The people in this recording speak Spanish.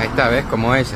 Ahí está, ¿ves? Como ellas.